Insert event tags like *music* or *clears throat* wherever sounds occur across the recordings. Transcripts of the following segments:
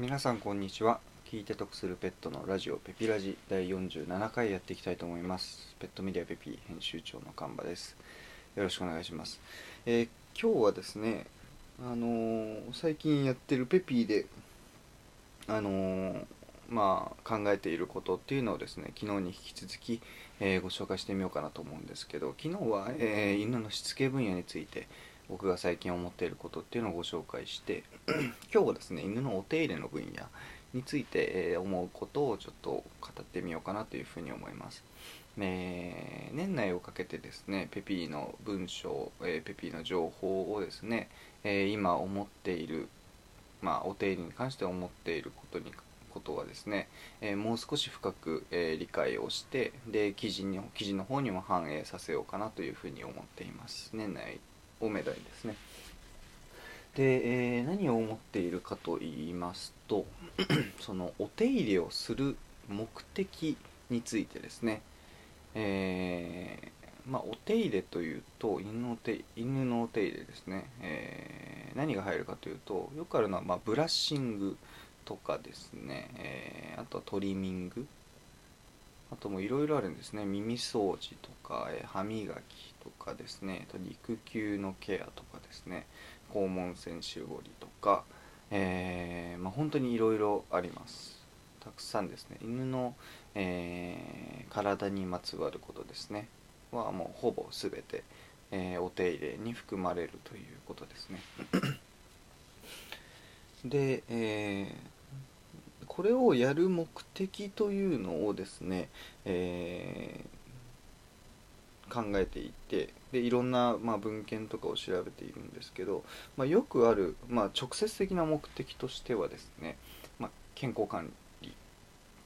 皆さんこんにちは。聞いて得するペットのラジオペピラジ第47回やっていきたいと思います。ペットメディアペピ編集長の神場です。よろしくお願いします、えー今日はですねあのー最近やってるペピーであのーまあ考えていることっていうのをですね昨日に引き続き、えーご紹介してみようかなと思うんですけど昨日は、えー犬のしつけ分野について僕が最近思っていることっていうのをご紹介して *clears throat* 今日はですね犬のお手入れの分野について、え思うことをちょっと語ってみようかなというふうに思います。えー年内をかけてですねペピーの文章、えーペピーの情報をですね、えー今思っている、まあ、お手入れに関して思っていることにことはですね、えもう少し深く、え理解をしてで記事に記事の方にも反映させようかなというふうに思っています年内をめどにですね。で、えー何を思っているかと言いますと *clears throat* そのお手入れをする目的についてですね、えーまあ、お手入れというと犬の手犬のお手入れですね、えー何が入るかというとよくあるのは、まあ、ブラッシングとかですね、えあとはトリミング。あともいろいろあるんですね。耳掃除とか、え歯磨きとかですね。と肉球のケアとかですね。肛門腺腫掘りとか、えーまあ、本当にいろいろあります。たくさんですね。犬の、えー体にまつわることですね。はもうほぼ全て、えーお手入れに含まれるということですね。*coughs* で、えーこれをやる目的というのをですね、えー考えていてでいろんな、まあ、文献とかを調べているんですけど、まあ、よくある、まあ、直接的な目的としてはですね、まあ、健康管理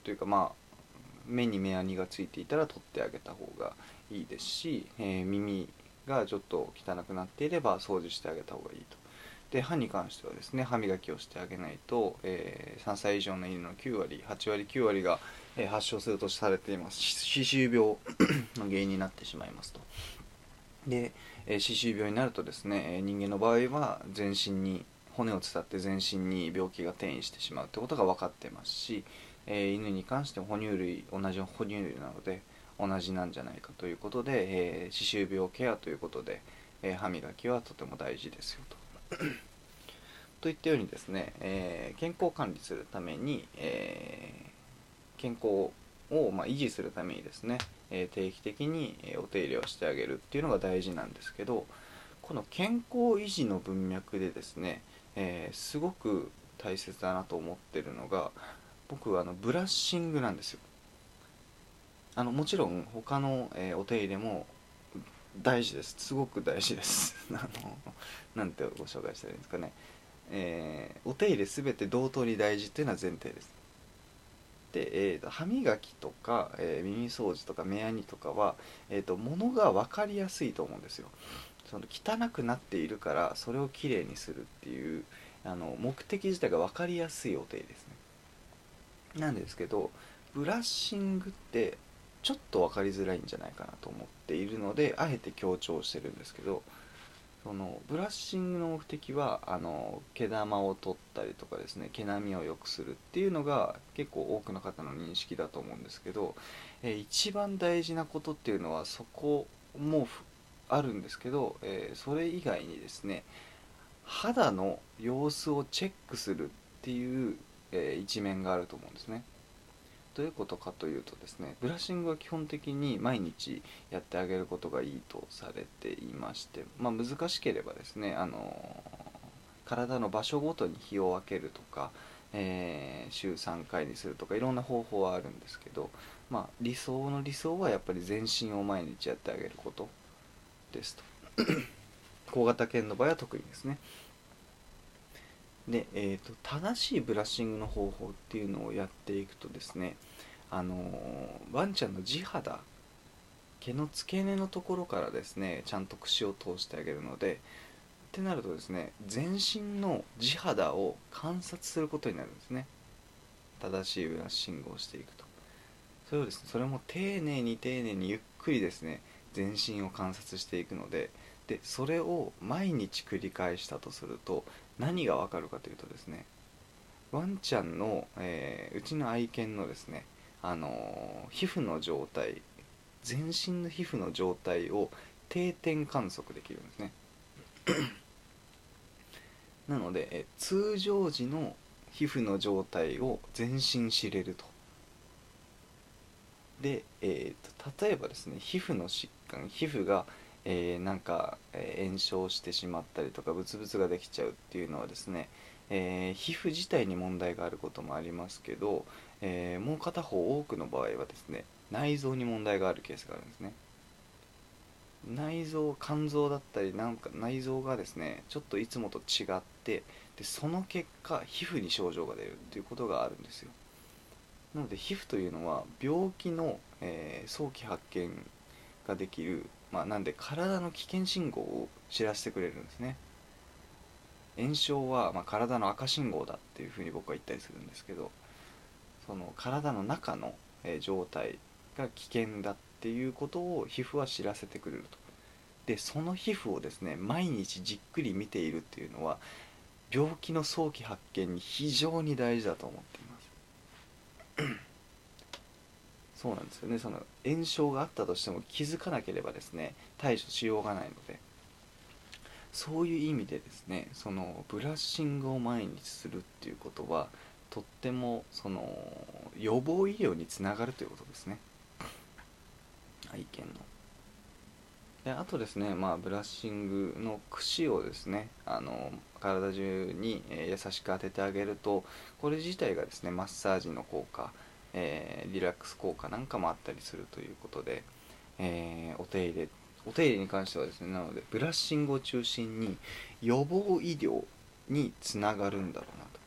というか、まあ、目に目やにがついていたら取ってあげた方がいいですし、えー耳がちょっと汚くなっていれば掃除してあげた方がいいと。で歯に関してはですね歯磨きをしてあげないと、えー3歳以上の犬の9割8割9割が、えー発症するとされています歯周病 *clears throat* の原因になってしまいますとで、えー歯周病になるとですね人間の場合は全身に骨を伝って全身に病気が転移してしまうということが分かってますし、え犬に関しても哺乳類同じ哺乳類なので同じなんじゃないかということで、えー歯周病ケアということで、え歯磨きはとても大事ですよと。*coughs* といったようにですね、えー健康管理するために、えー健康を、まあ、維持するためにですね、えー定期的にえお手入れをしてあげるっていうのが大事なんですけどこの健康維持の文脈でですね、えーすごく大切だなと思ってるのが僕はあのブラッシングなんですよ。あのもちろん他の、えーお手入れも大事です。すごく大事です。*laughs* あのなんてご紹介したらいいんですかね、えーお手入れ全て同等に大事っていうのは前提です。で、えーと歯磨きとか、えー耳掃除とか目やにとかは、えー、と物が分かりやすいと思うんですよ。その汚くなっているからそれをきれいにするっていうあの目的自体が分かりやすいお手入れですね。なんですけどブラッシングってちょっと分かりづらいんじゃないかなと思っているのであえて強調してるんですけどそのブラッシングの目的はあの毛玉を取ったりとかですね毛並みを良くするっていうのが結構多くの方の認識だと思うんですけど、えー一番大事なことっていうのはそこもあるんですけど、えーそれ以外にですね肌の様子をチェックするっていう、えー一面があると思うんですね。どういうことかというとですねブラッシングは基本的に毎日やってあげることがいいとされていまして、まあ、難しければですねあの体の場所ごとに日を分けるとか、えー週3回にするとかいろんな方法はあるんですけど、まあ、理想の理想はやっぱり全身を毎日やってあげることですと。*coughs* 小型犬の場合は特にですね。で、えーと正しいブラッシングの方法っていうのをやっていくとですねあのワンちゃんの地肌毛の付け根のところからですねちゃんと串を通してあげるのでってなるとですね全身の地肌を観察することになるんですね。正しいブラッシングをしていくと。それをですねそれも丁寧に丁寧にゆっくりですね全身を観察していくのででそれを毎日繰り返したとすると何がわかるかというとですねワンちゃんの、えーうちの愛犬のですねあのー皮膚の状態全身の皮膚の状態を定点観測できるんですね。*clears throat* なので、え通常時の皮膚の状態を全身知れると。で、えーと例えばですね皮膚の疾患皮膚が、えーなんか、え炎症してしまったりとかブツブツができちゃうっていうのはですね、えー皮膚自体に問題があることもありますけど、えーもう片方多くの場合はですね内臓に問題があるケースがあるんですね。内臓肝臓だったりなんか内臓がですねちょっといつもと違ってでその結果皮膚に症状が出るっていうことがあるんですよ。なので皮膚というのは病気の、えー早期発見ができる、まあ、なんで体の危険信号を知らせてくれるんですね。炎症は、ま、体の赤信号だっていうふうに僕は言ったりするんですけどその体の中の、状態が危険だっていうことを皮膚は知らせてくれると。でその皮膚をですね毎日じっくり見ているっていうのは病気の早期発見に非常に大事だと思っています。そうなんですよね。その炎症があったとしても気づかなければですね対処しようがないので。そういう意味でですねそのブラッシングを毎日するっていうことはとってもその予防医療につながるということですね。愛犬の。であとですねまあブラッシングの櫛をですねあの体中に、優しく当ててあげるとこれ自体がですねマッサージの効果、えーリラックス効果なんかもあったりするということで、えーお手入れお手入れに関してはですねなのでブラッシングを中心に予防医療につながるんだろうなと。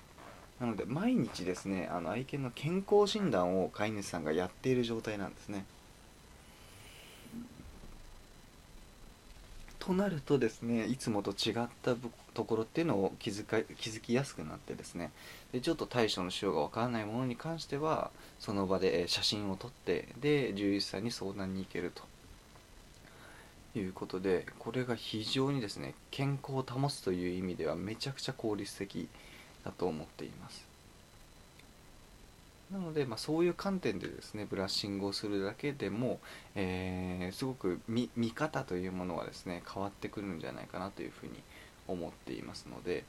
なので毎日ですねあの愛犬の健康診断を飼い主さんがやっている状態なんですね。となるとですねいつもと違ったところっていうのを気づか気づきやすくなってですねでちょっと対処のしようがわからないものに関してはその場で写真を撮ってで獣医師さんに相談に行けると。いうことでこれが非常にですね健康を保つという意味ではめちゃくちゃ効率的だと思っています。なので、まあ、そういう観点でですねブラッシングをするだけでも、えーすごく見方というものはですね変わってくるんじゃないかなというふうに思っていますので、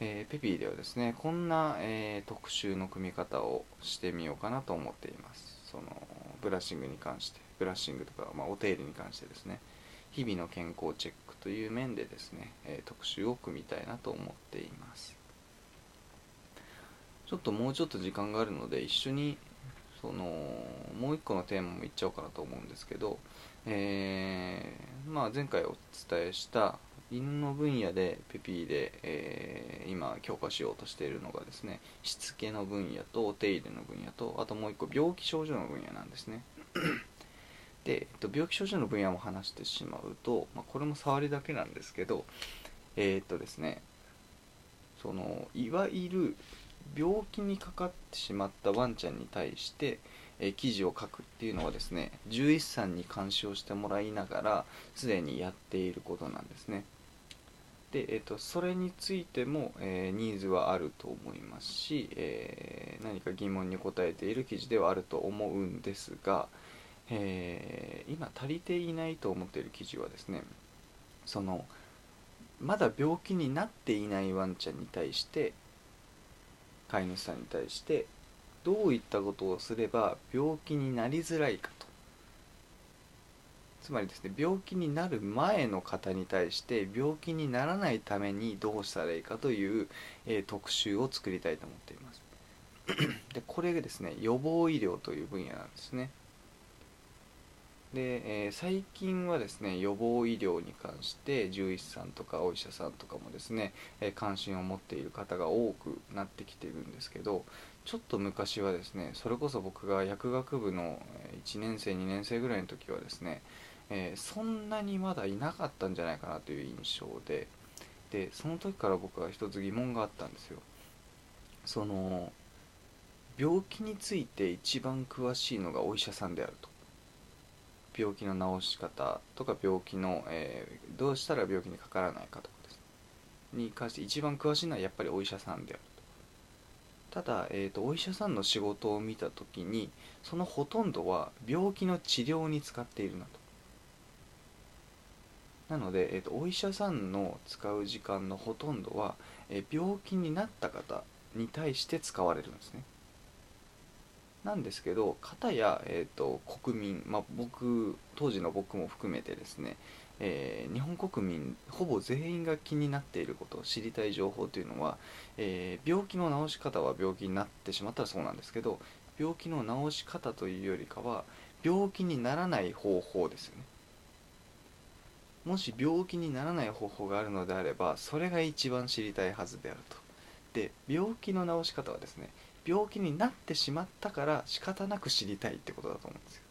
えーペピーではですねこんな、えー特集の組み方をしてみようかなと思っています。そのブラッシングに関してブラッシングとか、まあ、お手入れに関してですね日々の健康チェックという面でですね、え特集を組みたいなと思っています。ちょっともうちょっと時間があるので一緒にそのもう一個のテーマもいっちゃおうかなと思うんですけど、えーまあ、前回お伝えした犬の分野でペピーで、えー今強化しようとしているのがですねしつけの分野とお手入れの分野とあともう一個病気症状の分野なんですね。で、えっと、病気症状の分野も話してしまうと、まあ、これも触りだけなんですけどえーっとですねそのいわゆる病気にかかってしまったワンちゃんに対して、え記事を書くっていうのはですね獣医師さんに監視をしてもらいながらすでにやっていることなんですね。で、えー、とそれについても、えーニーズはあると思いますし、えー何か疑問に答えている記事ではあると思うんですが、えー今足りていないと思っている記事はですねそのまだ病気になっていないワンちゃんに対して飼い主さんに対してどういったことをすれば病気になりづらいかと。つまりですね病気になる前の方に対して病気にならないためにどうしたらいいかという、えー特集を作りたいと思っています。*coughs* でこれがですね予防医療という分野なんですね。で、えー最近はですね予防医療に関して獣医師さんとかお医者さんとかもですね、えー関心を持っている方が多くなってきているんですけどちょっと昔はですねそれこそ僕が薬学部の1年生2年生ぐらいの時はですね、えーそんなにまだいなかったんじゃないかなという印象ででその時から僕は一つ疑問があったんですよ。その病気について一番詳しいのがお医者さんであると。病気の治し方とか病気の、えーどうしたら病気にかからないかとかです。に関して一番詳しいのはやっぱりお医者さんであると。ただ、えーと、お医者さんの仕事を見た時にそのほとんどは病気の治療に使っているなと。なので、えーと、お医者さんの使う時間のほとんどは、えー、病気になった方に対して使われるんですね。なんですけど方や、えーと国民、まあ、僕当時の僕も含めてですねえー、日本国民ほぼ全員が気になっていること知りたい情報というのは、えー、病気の治し方は病気になってしまったらそうなんですけど病気の治し方というよりかは病気にならない方法ですよね。もし病気にならない方法があるのであればそれが一番知りたいはずであると。で病気の治し方はですね病気になってしまったから仕方なく知りたいってことだと思うんですよ。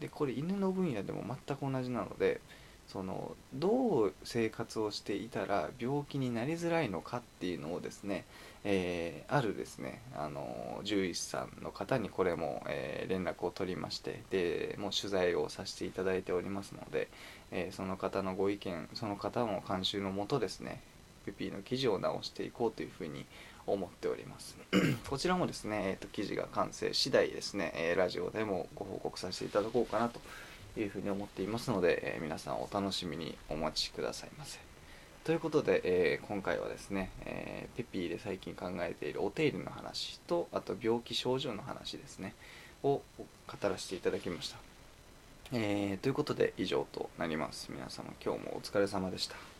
でこれ犬の分野でも全く同じなのでそのどう生活をしていたら病気になりづらいのかっていうのをですね、えー、あるですねあの獣医師さんの方にこれも、えー、連絡を取りましてでもう取材をさせていただいておりますので、えー、その方のご意見その方の監修のもとですねピピの記事を直していこうというふうに思っております。*clears throat* こちらもですね、えーと、記事が完成次第ですね、え、ラジオでもご報告させていただこうかなというふうに思っていますので、え、皆さんお楽しみにお待ちくださいませ。ということで、えー、今回はですね、えペピーで最近考えているお手入れの話とあと病気症状の話ですねを語らせていただきました、えーということで以上となります。皆様今日もお疲れ様でした。